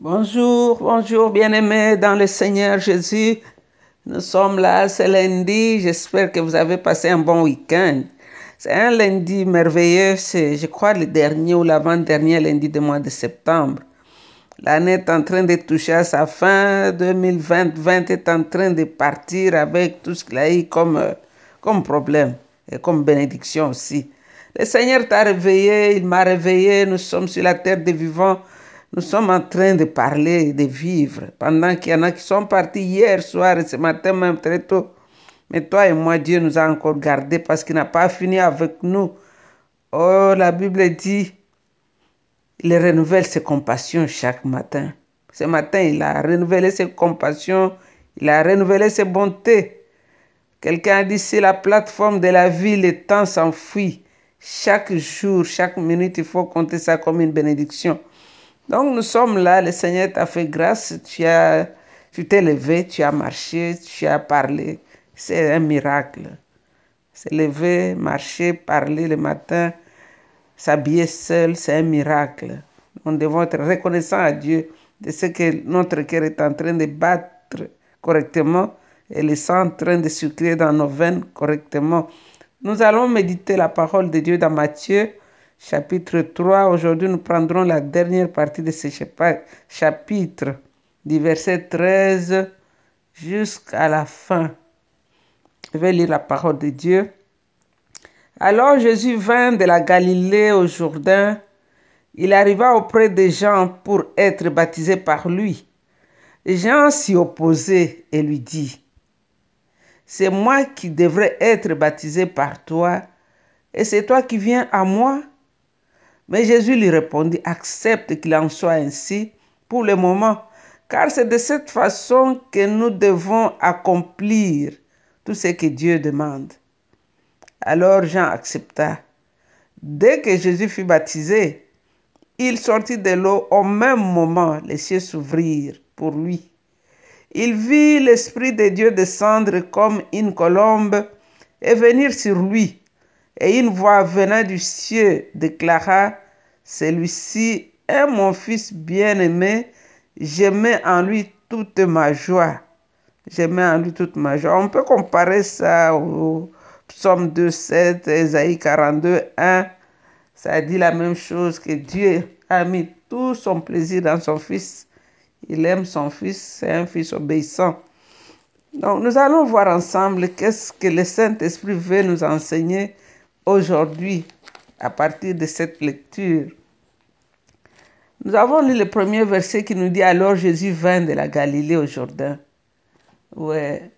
Bonjour, bonjour bien-aimés dans le Seigneur Jésus. Nous sommes là, c'est lundi. J'espère que vous avez passé un bon week-end. C'est un lundi merveilleux, c'est je crois le dernier ou l'avant-dernier lundi du mois de septembre. L'année est en train de toucher à sa fin. 2020 est en train de partir avec tout ce qu'il a eu comme, euh, comme problème et comme bénédiction aussi. Le Seigneur t'a réveillé, il m'a réveillé. Nous sommes sur la terre des vivants. Nous sommes en train de parler, de vivre, pendant qu'il y en a qui sont partis hier soir et ce matin même très tôt. Mais toi et moi, Dieu nous a encore gardés parce qu'il n'a pas fini avec nous. Oh, la Bible dit, il renouvelle ses compassions chaque matin. Ce matin, il a renouvelé ses compassions, il a renouvelé ses bontés. Quelqu'un a dit, c'est la plateforme de la vie, le temps s'enfuit. Chaque jour, chaque minute, il faut compter ça comme une bénédiction. Donc nous sommes là, le Seigneur t'a fait grâce, tu as, tu t'es levé, tu as marché, tu as parlé. C'est un miracle. Se lever, marcher, parler le matin, s'habiller seul, c'est un miracle. Nous devons être reconnaissants à Dieu de ce que notre cœur est en train de battre correctement et le sang en train de circuler dans nos veines correctement. Nous allons méditer la parole de Dieu dans Matthieu chapitre 3. Aujourd'hui, nous prendrons la dernière partie de ce chapitre, du verset 13 jusqu'à la fin. Je vais lire la parole de Dieu. Alors Jésus vint de la Galilée au Jourdain. Il arriva auprès des gens pour être baptisé par lui. Jean s'y opposait et lui dit, C'est moi qui devrais être baptisé par toi, et c'est toi qui viens à moi mais Jésus lui répondit, accepte qu'il en soit ainsi pour le moment, car c'est de cette façon que nous devons accomplir tout ce que Dieu demande. Alors Jean accepta. Dès que Jésus fut baptisé, il sortit de l'eau au même moment, les cieux s'ouvrirent pour lui. Il vit l'Esprit de Dieu descendre comme une colombe et venir sur lui. Et une voix venant du ciel déclara, Celui-ci est mon fils bien-aimé, je en lui toute ma joie. Je en lui toute ma joie. On peut comparer ça au psaume 2, 7, Ésaïe 42, 1. Ça dit la même chose que Dieu a mis tout son plaisir dans son fils. Il aime son fils, c'est un fils obéissant. Donc nous allons voir ensemble qu'est-ce que le Saint-Esprit veut nous enseigner aujourd'hui à partir de cette lecture. Nous avons lu le premier verset qui nous dit alors Jésus vint de la Galilée au Jourdain. Ouais,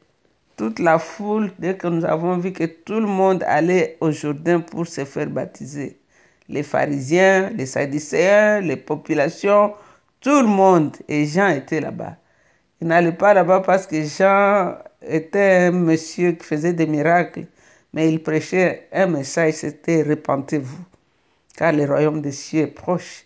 toute la foule, dès que nous avons vu que tout le monde allait au Jourdain pour se faire baptiser, les pharisiens, les sadducéens, les populations, tout le monde, et Jean était là-bas. Il n'allait pas là-bas parce que Jean était un monsieur qui faisait des miracles mais il prêchait un message, c'était repentez-vous, car le royaume des cieux est proche.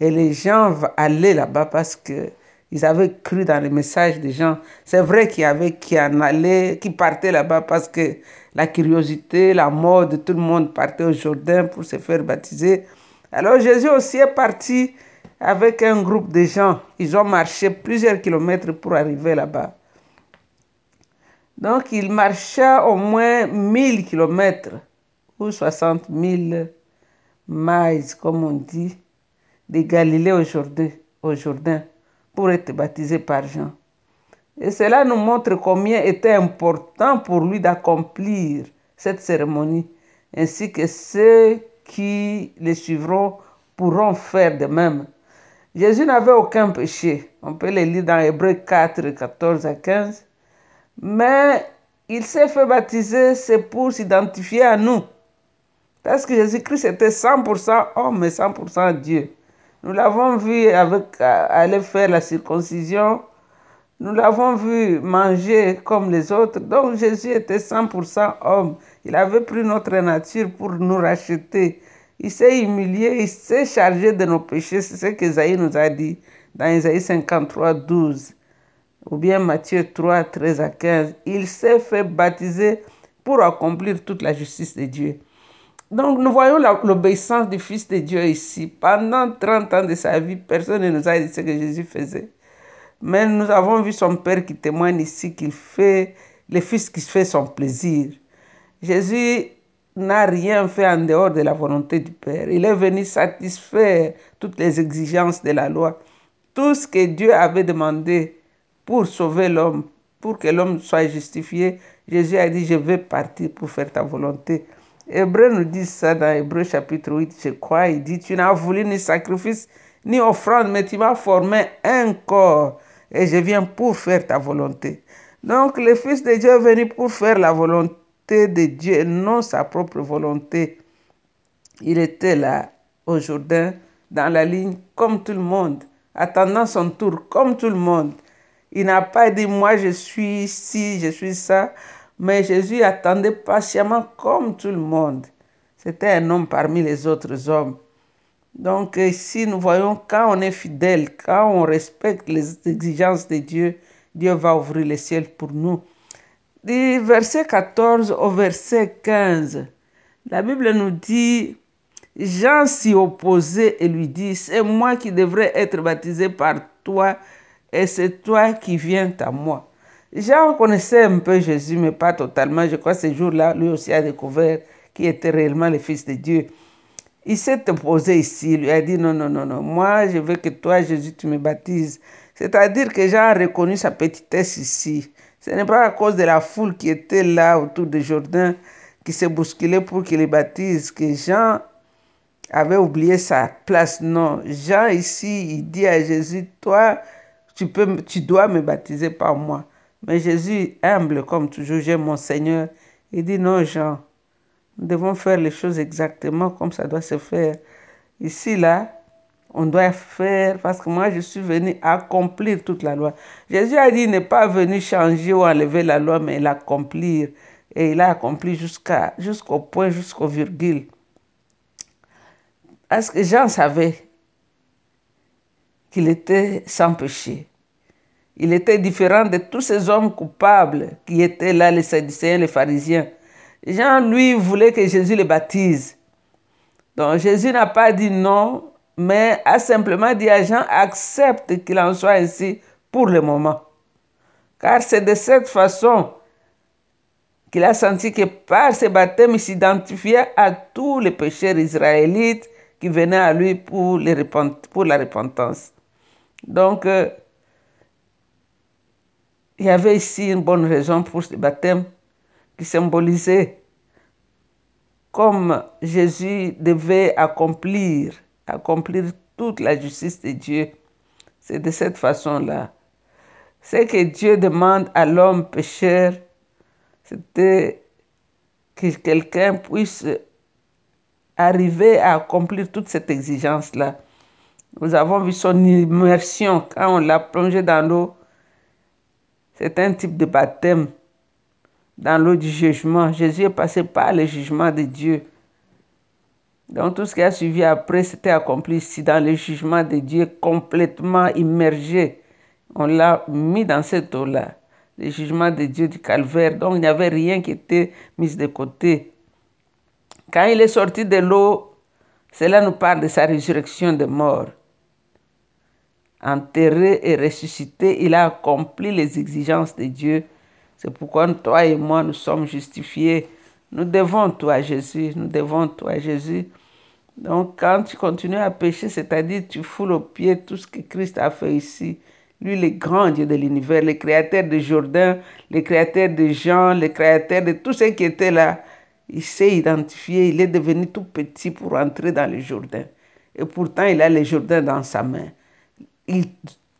Et les gens allaient là-bas parce que ils avaient cru dans le message des gens. C'est vrai qu'il y avait qui en allaient, qui partaient là-bas parce que la curiosité, la mode, tout le monde partait au Jourdain pour se faire baptiser. Alors Jésus aussi est parti avec un groupe de gens. Ils ont marché plusieurs kilomètres pour arriver là-bas. Donc il marcha au moins 1000 kilomètres ou 60 000 miles, comme on dit, de Galilée au Jourdain, au Jourdain pour être baptisé par Jean. Et cela nous montre combien était important pour lui d'accomplir cette cérémonie, ainsi que ceux qui le suivront pourront faire de même. Jésus n'avait aucun péché. On peut le lire dans Hébreu 4, 14 à 15. Mais il s'est fait baptiser, c'est pour s'identifier à nous. Parce que Jésus-Christ était 100% homme et 100% Dieu. Nous l'avons vu avec, aller faire la circoncision. Nous l'avons vu manger comme les autres. Donc Jésus était 100% homme. Il avait pris notre nature pour nous racheter. Il s'est humilié, il s'est chargé de nos péchés. C'est ce qu'Esaïe nous a dit dans Isaïe 53, 12 ou bien Matthieu 3, 13 à 15, il s'est fait baptiser pour accomplir toute la justice de Dieu. Donc nous voyons l'obéissance du Fils de Dieu ici. Pendant 30 ans de sa vie, personne ne nous a dit ce que Jésus faisait. Mais nous avons vu son Père qui témoigne ici qu'il fait, le Fils qui fait son plaisir. Jésus n'a rien fait en dehors de la volonté du Père. Il est venu satisfaire toutes les exigences de la loi. Tout ce que Dieu avait demandé pour sauver l'homme, pour que l'homme soit justifié, Jésus a dit, je vais partir pour faire ta volonté. Hébreu nous dit ça dans Hébreu chapitre 8, je crois. Il dit, tu n'as voulu ni sacrifice ni offrande, mais tu m'as formé un corps et je viens pour faire ta volonté. Donc le Fils de Dieu est venu pour faire la volonté de Dieu non sa propre volonté. Il était là au Jourdain, dans la ligne, comme tout le monde, attendant son tour, comme tout le monde. Il n'a pas dit, moi je suis ci, je suis ça. Mais Jésus attendait patiemment comme tout le monde. C'était un homme parmi les autres hommes. Donc ici, nous voyons quand on est fidèle, quand on respecte les exigences de Dieu, Dieu va ouvrir les ciels pour nous. Du verset 14 au verset 15, la Bible nous dit, Jean s'y opposait et lui dit, c'est moi qui devrais être baptisé par toi et c'est toi qui viens à moi. Jean connaissait un peu Jésus, mais pas totalement. Je crois que ce jour-là, lui aussi a découvert qui était réellement le Fils de Dieu. Il s'est opposé ici, il lui a dit non, non, non, non, moi je veux que toi, Jésus, tu me baptises. C'est-à-dire que Jean a reconnu sa petitesse ici. Ce n'est pas à cause de la foule qui était là autour de Jourdain, qui s'est bousculé pour qu'il le baptise, que Jean avait oublié sa place. Non, Jean ici, il dit à Jésus, toi, tu, peux, tu dois me baptiser par moi. Mais Jésus, humble comme toujours, j'ai mon Seigneur, il dit non, Jean, nous devons faire les choses exactement comme ça doit se faire. Ici, là, on doit faire, parce que moi, je suis venu accomplir toute la loi. Jésus a dit, il n'est pas venu changer ou enlever la loi, mais l'accomplir. Et il a accompli jusqu'au point, jusqu'au virgule. Parce que Jean savait? Qu'il était sans péché. Il était différent de tous ces hommes coupables qui étaient là, les Sadducéens, les pharisiens. Jean, lui, voulait que Jésus le baptise. Donc Jésus n'a pas dit non, mais a simplement dit à Jean, accepte qu'il en soit ainsi pour le moment. Car c'est de cette façon qu'il a senti que par ce baptême, il s'identifiait à tous les pécheurs israélites qui venaient à lui pour, la repentance. Donc, euh, il y avait ici une bonne raison pour ce baptême qui symbolisait comme Jésus devait accomplir, accomplir toute la justice de Dieu. C'est de cette façon-là. Ce que Dieu demande à l'homme pécheur, c'était que quelqu'un puisse arriver à accomplir toute cette exigence-là. Nous avons vu son immersion quand on l'a plongé dans l'eau c'est un type de baptême dans l'eau du jugement. Jésus est passé par le jugement de Dieu. Donc tout ce qui a suivi après, c'était accompli ici dans le jugement de Dieu, complètement immergé. On l'a mis dans cette eau-là, le jugement de Dieu du calvaire. Donc il n'y avait rien qui était mis de côté. Quand il est sorti de l'eau, cela nous parle de sa résurrection de mort enterré et ressuscité, il a accompli les exigences de Dieu. C'est pourquoi toi et moi, nous sommes justifiés. Nous devons toi, Jésus. Nous devons toi, Jésus. Donc, quand tu continues à pécher, c'est-à-dire tu foules au pied tout ce que Christ a fait ici, lui, le grand Dieu de l'univers, le créateur de Jourdain, le créateur de Jean, le créateur de tous ceux qui étaient là, il s'est identifié, il est devenu tout petit pour entrer dans le Jourdain. Et pourtant, il a le Jourdain dans sa main il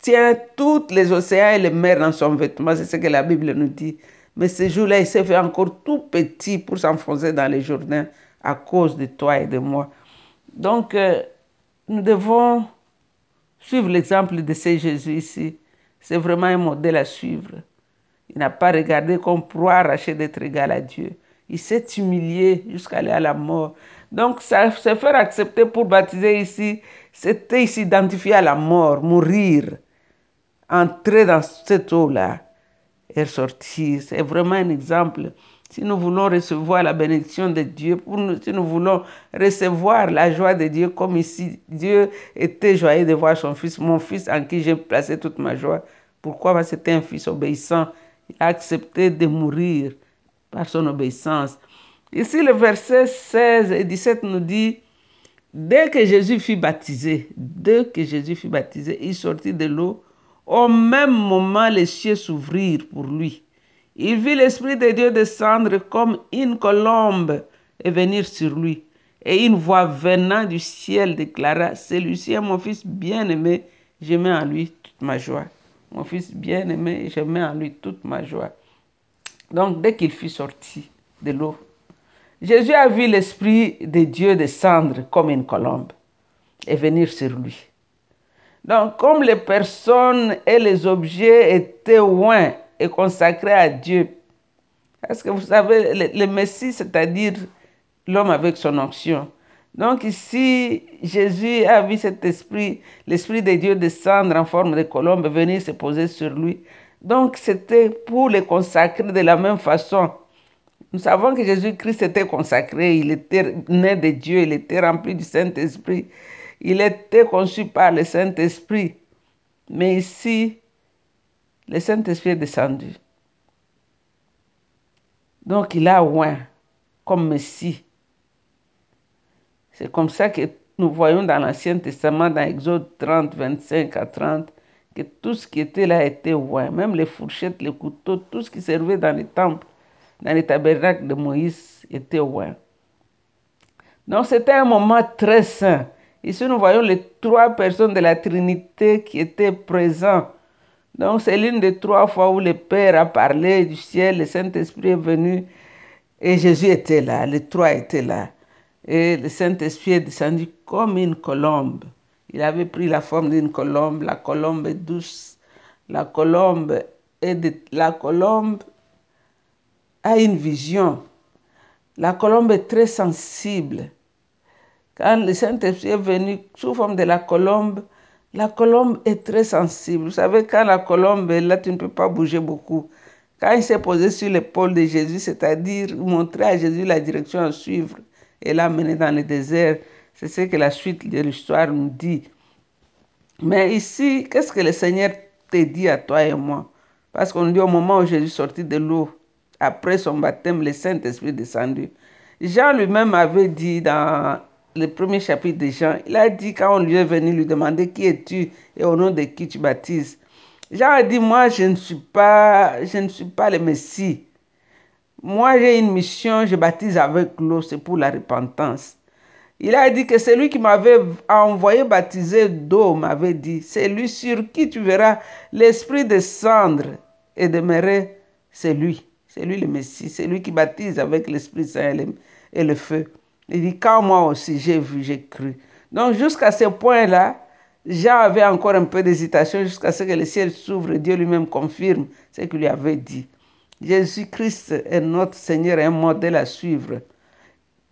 tient toutes les océans et les mers dans son vêtement. C'est ce que la Bible nous dit. Mais ce jour-là, il s'est fait encore tout petit pour s'enfoncer dans les Jourdains à cause de toi et de moi. Donc, euh, nous devons suivre l'exemple de ce Jésus ici. C'est vraiment un modèle à suivre. Il n'a pas regardé comme proie arracher d'être égal à Dieu. Il s'est humilié jusqu'à aller à la mort. Donc, se faire accepter pour baptiser ici, c'était s'identifier à la mort, mourir, entrer dans cette eau-là et sortir. C'est vraiment un exemple si nous voulons recevoir la bénédiction de Dieu, si nous voulons recevoir la joie de Dieu, comme ici, Dieu était joyeux de voir son fils, mon fils en qui j'ai placé toute ma joie. Pourquoi? Parce que c'était un fils obéissant. Il a accepté de mourir par son obéissance. Ici, le verset 16 et 17 nous dit, dès que Jésus fut baptisé, dès que Jésus fut baptisé, il sortit de l'eau. Au même moment, les cieux s'ouvrirent pour lui. Il vit l'Esprit de Dieu descendre comme une colombe et venir sur lui. Et une voix venant du ciel déclara, Celui-ci est mon fils bien-aimé, je mets en lui toute ma joie. Mon fils bien-aimé, je mets en lui toute ma joie. Donc, dès qu'il fut sorti de l'eau, Jésus a vu l'Esprit de Dieu descendre comme une colombe et venir sur lui. Donc, comme les personnes et les objets étaient loin et consacrés à Dieu, parce que vous savez, le, Messie, c'est-à-dire l'homme avec son onction. Donc ici, Jésus a vu cet esprit, l'esprit de Dieu descendre en forme de colombe, venir se poser sur lui. Donc c'était pour les consacrer de la même façon. Nous savons que Jésus-Christ était consacré, il était né de Dieu, il était rempli du Saint-Esprit, il était conçu par le Saint-Esprit. Mais ici, le Saint-Esprit est descendu. Donc il a oint comme Messie. C'est comme ça que nous voyons dans l'Ancien Testament, dans Exode 30, 25 à 30, que tout ce qui était là était oint. Même les fourchettes, les couteaux, tout ce qui servait dans les temples dans les tabernacles de Moïse était loin. Donc c'était un moment très saint. Ici, nous voyons les trois personnes de la Trinité qui étaient présents. Donc c'est l'une des trois fois où le Père a parlé du ciel, le Saint-Esprit est venu et Jésus était là, les trois étaient là. Et le Saint-Esprit est descendu comme une colombe. Il avait pris la forme d'une colombe, la colombe est douce, la colombe est la colombe a une vision. La colombe est très sensible. Quand le Saint-Esprit est venu sous forme de la colombe, la colombe est très sensible. Vous savez, quand la colombe est là, tu ne peux pas bouger beaucoup. Quand il s'est posé sur l'épaule de Jésus, c'est-à-dire montrer à Jésus la direction à suivre et l'a mené dans le désert, c'est ce que la suite de l'histoire nous dit. Mais ici, qu'est-ce que le Seigneur te dit à toi et moi? Parce qu'on dit au moment où Jésus sortit de l'eau, après son baptême, le Saint-Esprit descendu. Jean lui-même avait dit dans le premier chapitre de Jean, il a dit quand on lui est venu lui demander qui es-tu et au nom de qui tu baptises? Jean a dit, moi je ne suis pas, je ne suis pas le Messie. Moi j'ai une mission, je baptise avec l'eau, c'est pour la repentance. Il a dit que celui qui m'avait envoyé baptiser d'eau m'avait dit, c'est lui sur qui tu verras l'Esprit descendre et demeurer, c'est lui. C'est lui le Messie, c'est lui qui baptise avec l'Esprit Saint et le feu. Il dit, quand moi aussi j'ai vu, j'ai cru. Donc jusqu'à ce point-là, Jean avait encore un peu d'hésitation jusqu'à ce que le ciel s'ouvre et Dieu lui-même confirme ce qu'il lui avait dit. Jésus-Christ est notre Seigneur un modèle à suivre.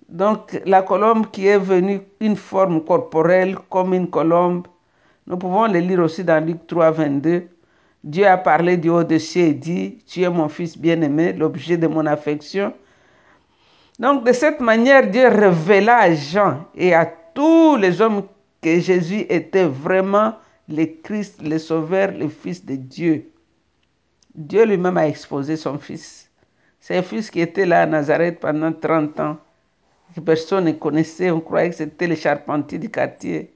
Donc la colombe qui est venue une forme corporelle comme une colombe, nous pouvons le lire aussi dans Luc 3, 22. Dieu a parlé du haut de ciel et dit, tu es mon fils bien-aimé, l'objet de mon affection. Donc de cette manière, Dieu révéla à Jean et à tous les hommes que Jésus était vraiment le Christ, le Sauveur, le Fils de Dieu. Dieu lui-même a exposé son Fils. C'est un Fils qui était là à Nazareth pendant 30 ans, que personne ne connaissait, on croyait que c'était le charpentier du quartier.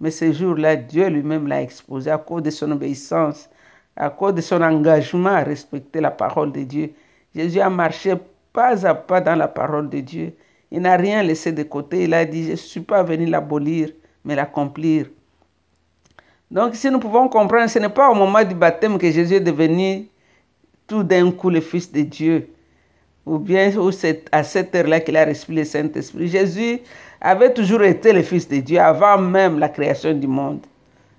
Mais ce jour-là, Dieu lui-même l'a exposé à cause de son obéissance, à cause de son engagement à respecter la parole de Dieu. Jésus a marché pas à pas dans la parole de Dieu. Il n'a rien laissé de côté. Il a dit, je ne suis pas venu l'abolir, mais l'accomplir. Donc si nous pouvons comprendre, ce n'est pas au moment du baptême que Jésus est devenu tout d'un coup le Fils de Dieu, ou bien c'est à cette heure-là qu'il a reçu le Saint-Esprit. Jésus avait toujours été le Fils de Dieu avant même la création du monde.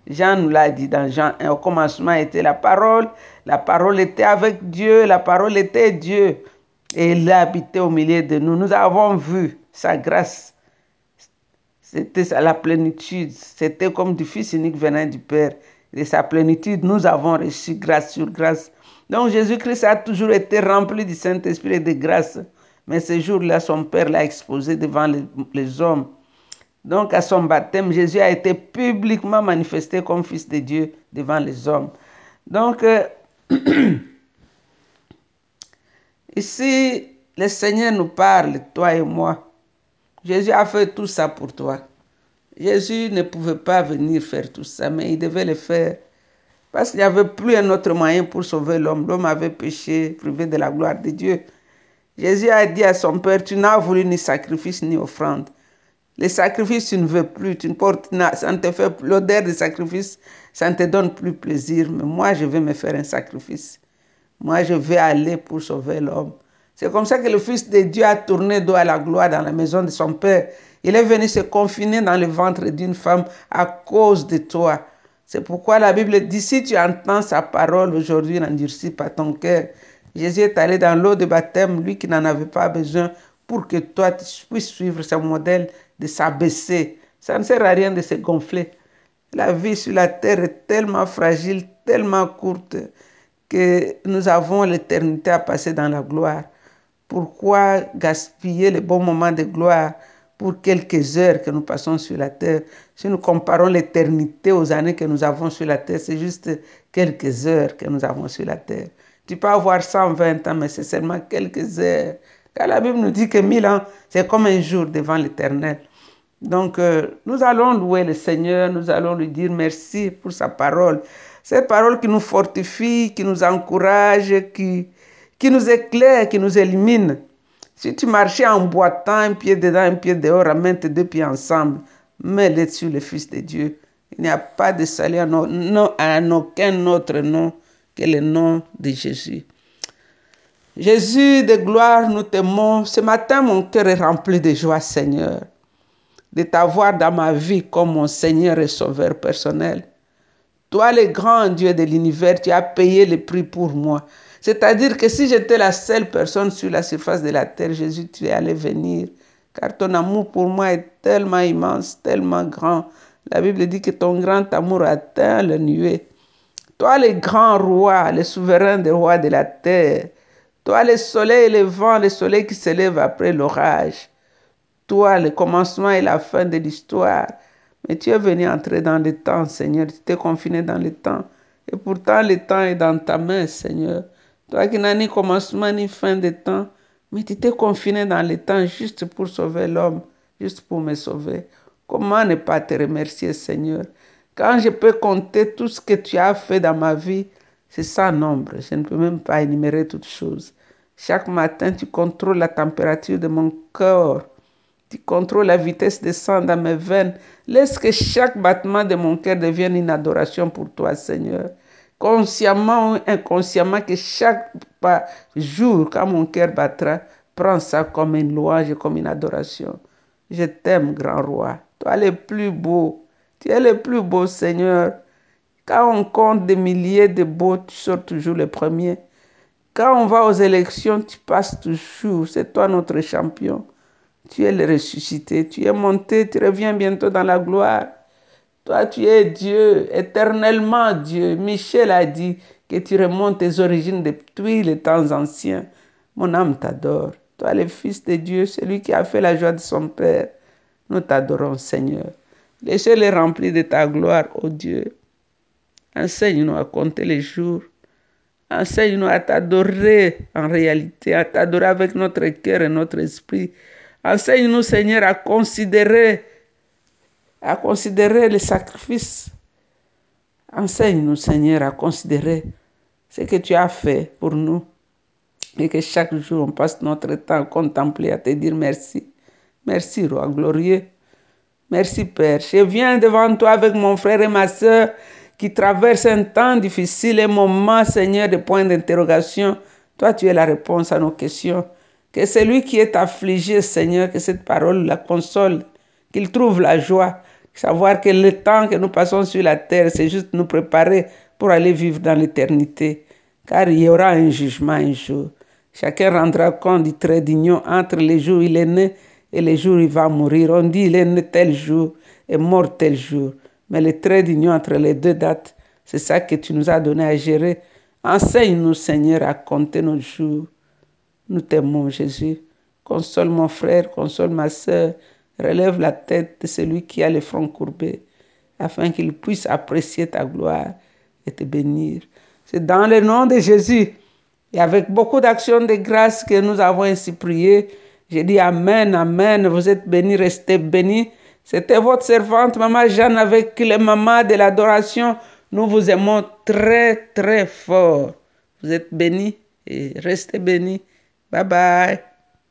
Jean nous l'a dit dans Jean 1, au commencement était la parole, la parole était avec Dieu, la parole était Dieu, et il a habité au milieu de nous. Nous avons vu sa grâce. C'était la plénitude, c'était comme du Fils unique venant du Père. Et sa plénitude, nous avons reçu grâce sur grâce. Donc Jésus-Christ a toujours été rempli du Saint-Esprit et de grâce. Mais ce jour-là, son Père l'a exposé devant les, hommes. Donc à son baptême, Jésus a été publiquement manifesté comme Fils de Dieu devant les hommes. Donc euh, ici, le Seigneur nous parle, toi et moi. Jésus a fait tout ça pour toi. Jésus ne pouvait pas venir faire tout ça, mais il devait le faire. Parce qu'il n'y avait plus un autre moyen pour sauver l'homme. L'homme avait péché, privé de la gloire de Dieu. Jésus a dit à son Père, tu n'as voulu ni sacrifice ni offrande. Les sacrifices, tu ne veux plus, tu ne portes, ça ne te fait l'odeur des sacrifices, ça ne te donne plus plaisir. Mais moi, je vais me faire un sacrifice. Moi, je vais aller pour sauver l'homme. C'est comme ça que le Fils de Dieu a tourné dos à la gloire dans la maison de son Père. Il est venu se confiner dans le ventre d'une femme à cause de toi. C'est pourquoi la Bible dit, si tu entends sa parole aujourd'hui, n'endurcis pas ton cœur. Jésus est allé dans l'eau de baptême, lui qui n'en avait pas besoin, pour que toi tu puisses suivre son modèle de s'abaisser. Ça ne sert à rien de se gonfler. La vie sur la terre est tellement fragile, tellement courte, que nous avons l'éternité à passer dans la gloire. Pourquoi gaspiller les bons moments de gloire? Pour quelques heures que nous passons sur la terre Si nous comparons l'éternité aux années que nous avons sur la terre, c'est juste quelques heures que nous avons sur la terre. Tu peux avoir 120 ans, mais c'est seulement quelques heures. Car la Bible nous dit que mille ans, c'est comme un jour devant l'éternel. Donc, euh, nous allons louer le Seigneur, nous allons lui dire merci pour sa parole. Cette parole qui nous fortifie, qui nous encourage, qui, qui nous éclaire, qui nous élimine. Si tu marchais en boitant, un pied dedans, un pied dehors, ramène tes deux pieds ensemble, mets-les sur le Fils de Dieu. Il n'y a pas de salut à, aucun autre nom que le nom de Jésus. Jésus de gloire, nous t'aimons. Ce matin, mon cœur est rempli de joie, Seigneur, de t'avoir dans ma vie comme mon Seigneur et Sauveur personnel. Toi, le grand Dieu de l'univers, tu as payé le prix pour moi. C'est-à-dire que si j'étais la seule personne sur la surface de la terre, Jésus, tu es allé venir. Car ton amour pour moi est tellement immense, tellement grand. La Bible dit que ton grand amour atteint le nuée. Toi, le grand roi, le souverain des rois de la terre. Toi, le soleil et le vent, le soleil qui se lève après l'orage. Toi, le commencement et la fin de l'histoire. Mais tu es venu entrer dans le temps, Seigneur. Tu t'es confiné dans le temps. Et pourtant, le temps est dans ta main, Seigneur. Toi qui n'as ni commencement ni fin de temps, mais tu t'es confiné dans le temps juste pour sauver l'homme, juste pour me sauver. Comment ne pas te remercier, Seigneur? Quand je peux compter tout ce que tu as fait dans ma vie, c'est sans nombre. Je ne peux même pas énumérer toutes choses. Chaque matin, tu contrôles la température de mon corps. Tu contrôles la vitesse de sang dans mes veines. Laisse que chaque battement de mon cœur devienne une adoration pour toi, Seigneur consciemment ou inconsciemment, que chaque jour, quand mon cœur battra, prends ça comme une louange, comme une adoration. Je t'aime, grand roi. Toi, le plus beau. Tu es le plus beau, Seigneur. Quand on compte des milliers de beaux, tu sors toujours le premier. Quand on va aux élections, tu passes toujours. C'est toi notre champion. Tu es le ressuscité. Tu es monté. Tu reviens bientôt dans la gloire. Toi, tu es Dieu, éternellement Dieu. Michel a dit que tu remontes tes origines depuis les temps anciens. Mon âme t'adore. Toi, le Fils de Dieu, celui qui a fait la joie de son Père. Nous t'adorons, Seigneur. Laissez-les remplis de ta gloire, ô Dieu. Enseigne-nous à compter les jours. Enseigne-nous à t'adorer en réalité, à t'adorer avec notre cœur et notre esprit. Enseigne-nous, Seigneur, à considérer à considérer les sacrifices. Enseigne-nous, Seigneur, à considérer ce que tu as fait pour nous et que chaque jour on passe notre temps à contempler, à te dire merci. Merci, roi glorieux. Merci, Père. Je viens devant toi avec mon frère et ma soeur qui traversent un temps difficile, un moment, Seigneur, de points d'interrogation. Toi, tu es la réponse à nos questions. Que celui qui est affligé, Seigneur, que cette parole la console, qu'il trouve la joie, Savoir que le temps que nous passons sur la terre, c'est juste nous préparer pour aller vivre dans l'éternité. Car il y aura un jugement un jour. Chacun rendra compte du trait d'union entre les jours où il est né et les jours où il va mourir. On dit il est né tel jour et mort tel jour. Mais le trait d'union entre les deux dates, c'est ça que tu nous as donné à gérer Enseigne-nous, Seigneur, à compter nos jours. Nous t'aimons, Jésus. Console mon frère, console ma soeur. Relève la tête de celui qui a le front courbé, afin qu'il puisse apprécier ta gloire et te bénir. C'est dans le nom de Jésus et avec beaucoup d'actions de grâce que nous avons ainsi prié. J'ai dit Amen, Amen. Vous êtes bénis, restez bénis. C'était votre servante, Maman Jeanne, avec les mamans de l'adoration. Nous vous aimons très, très fort. Vous êtes bénis et restez bénis. Bye bye.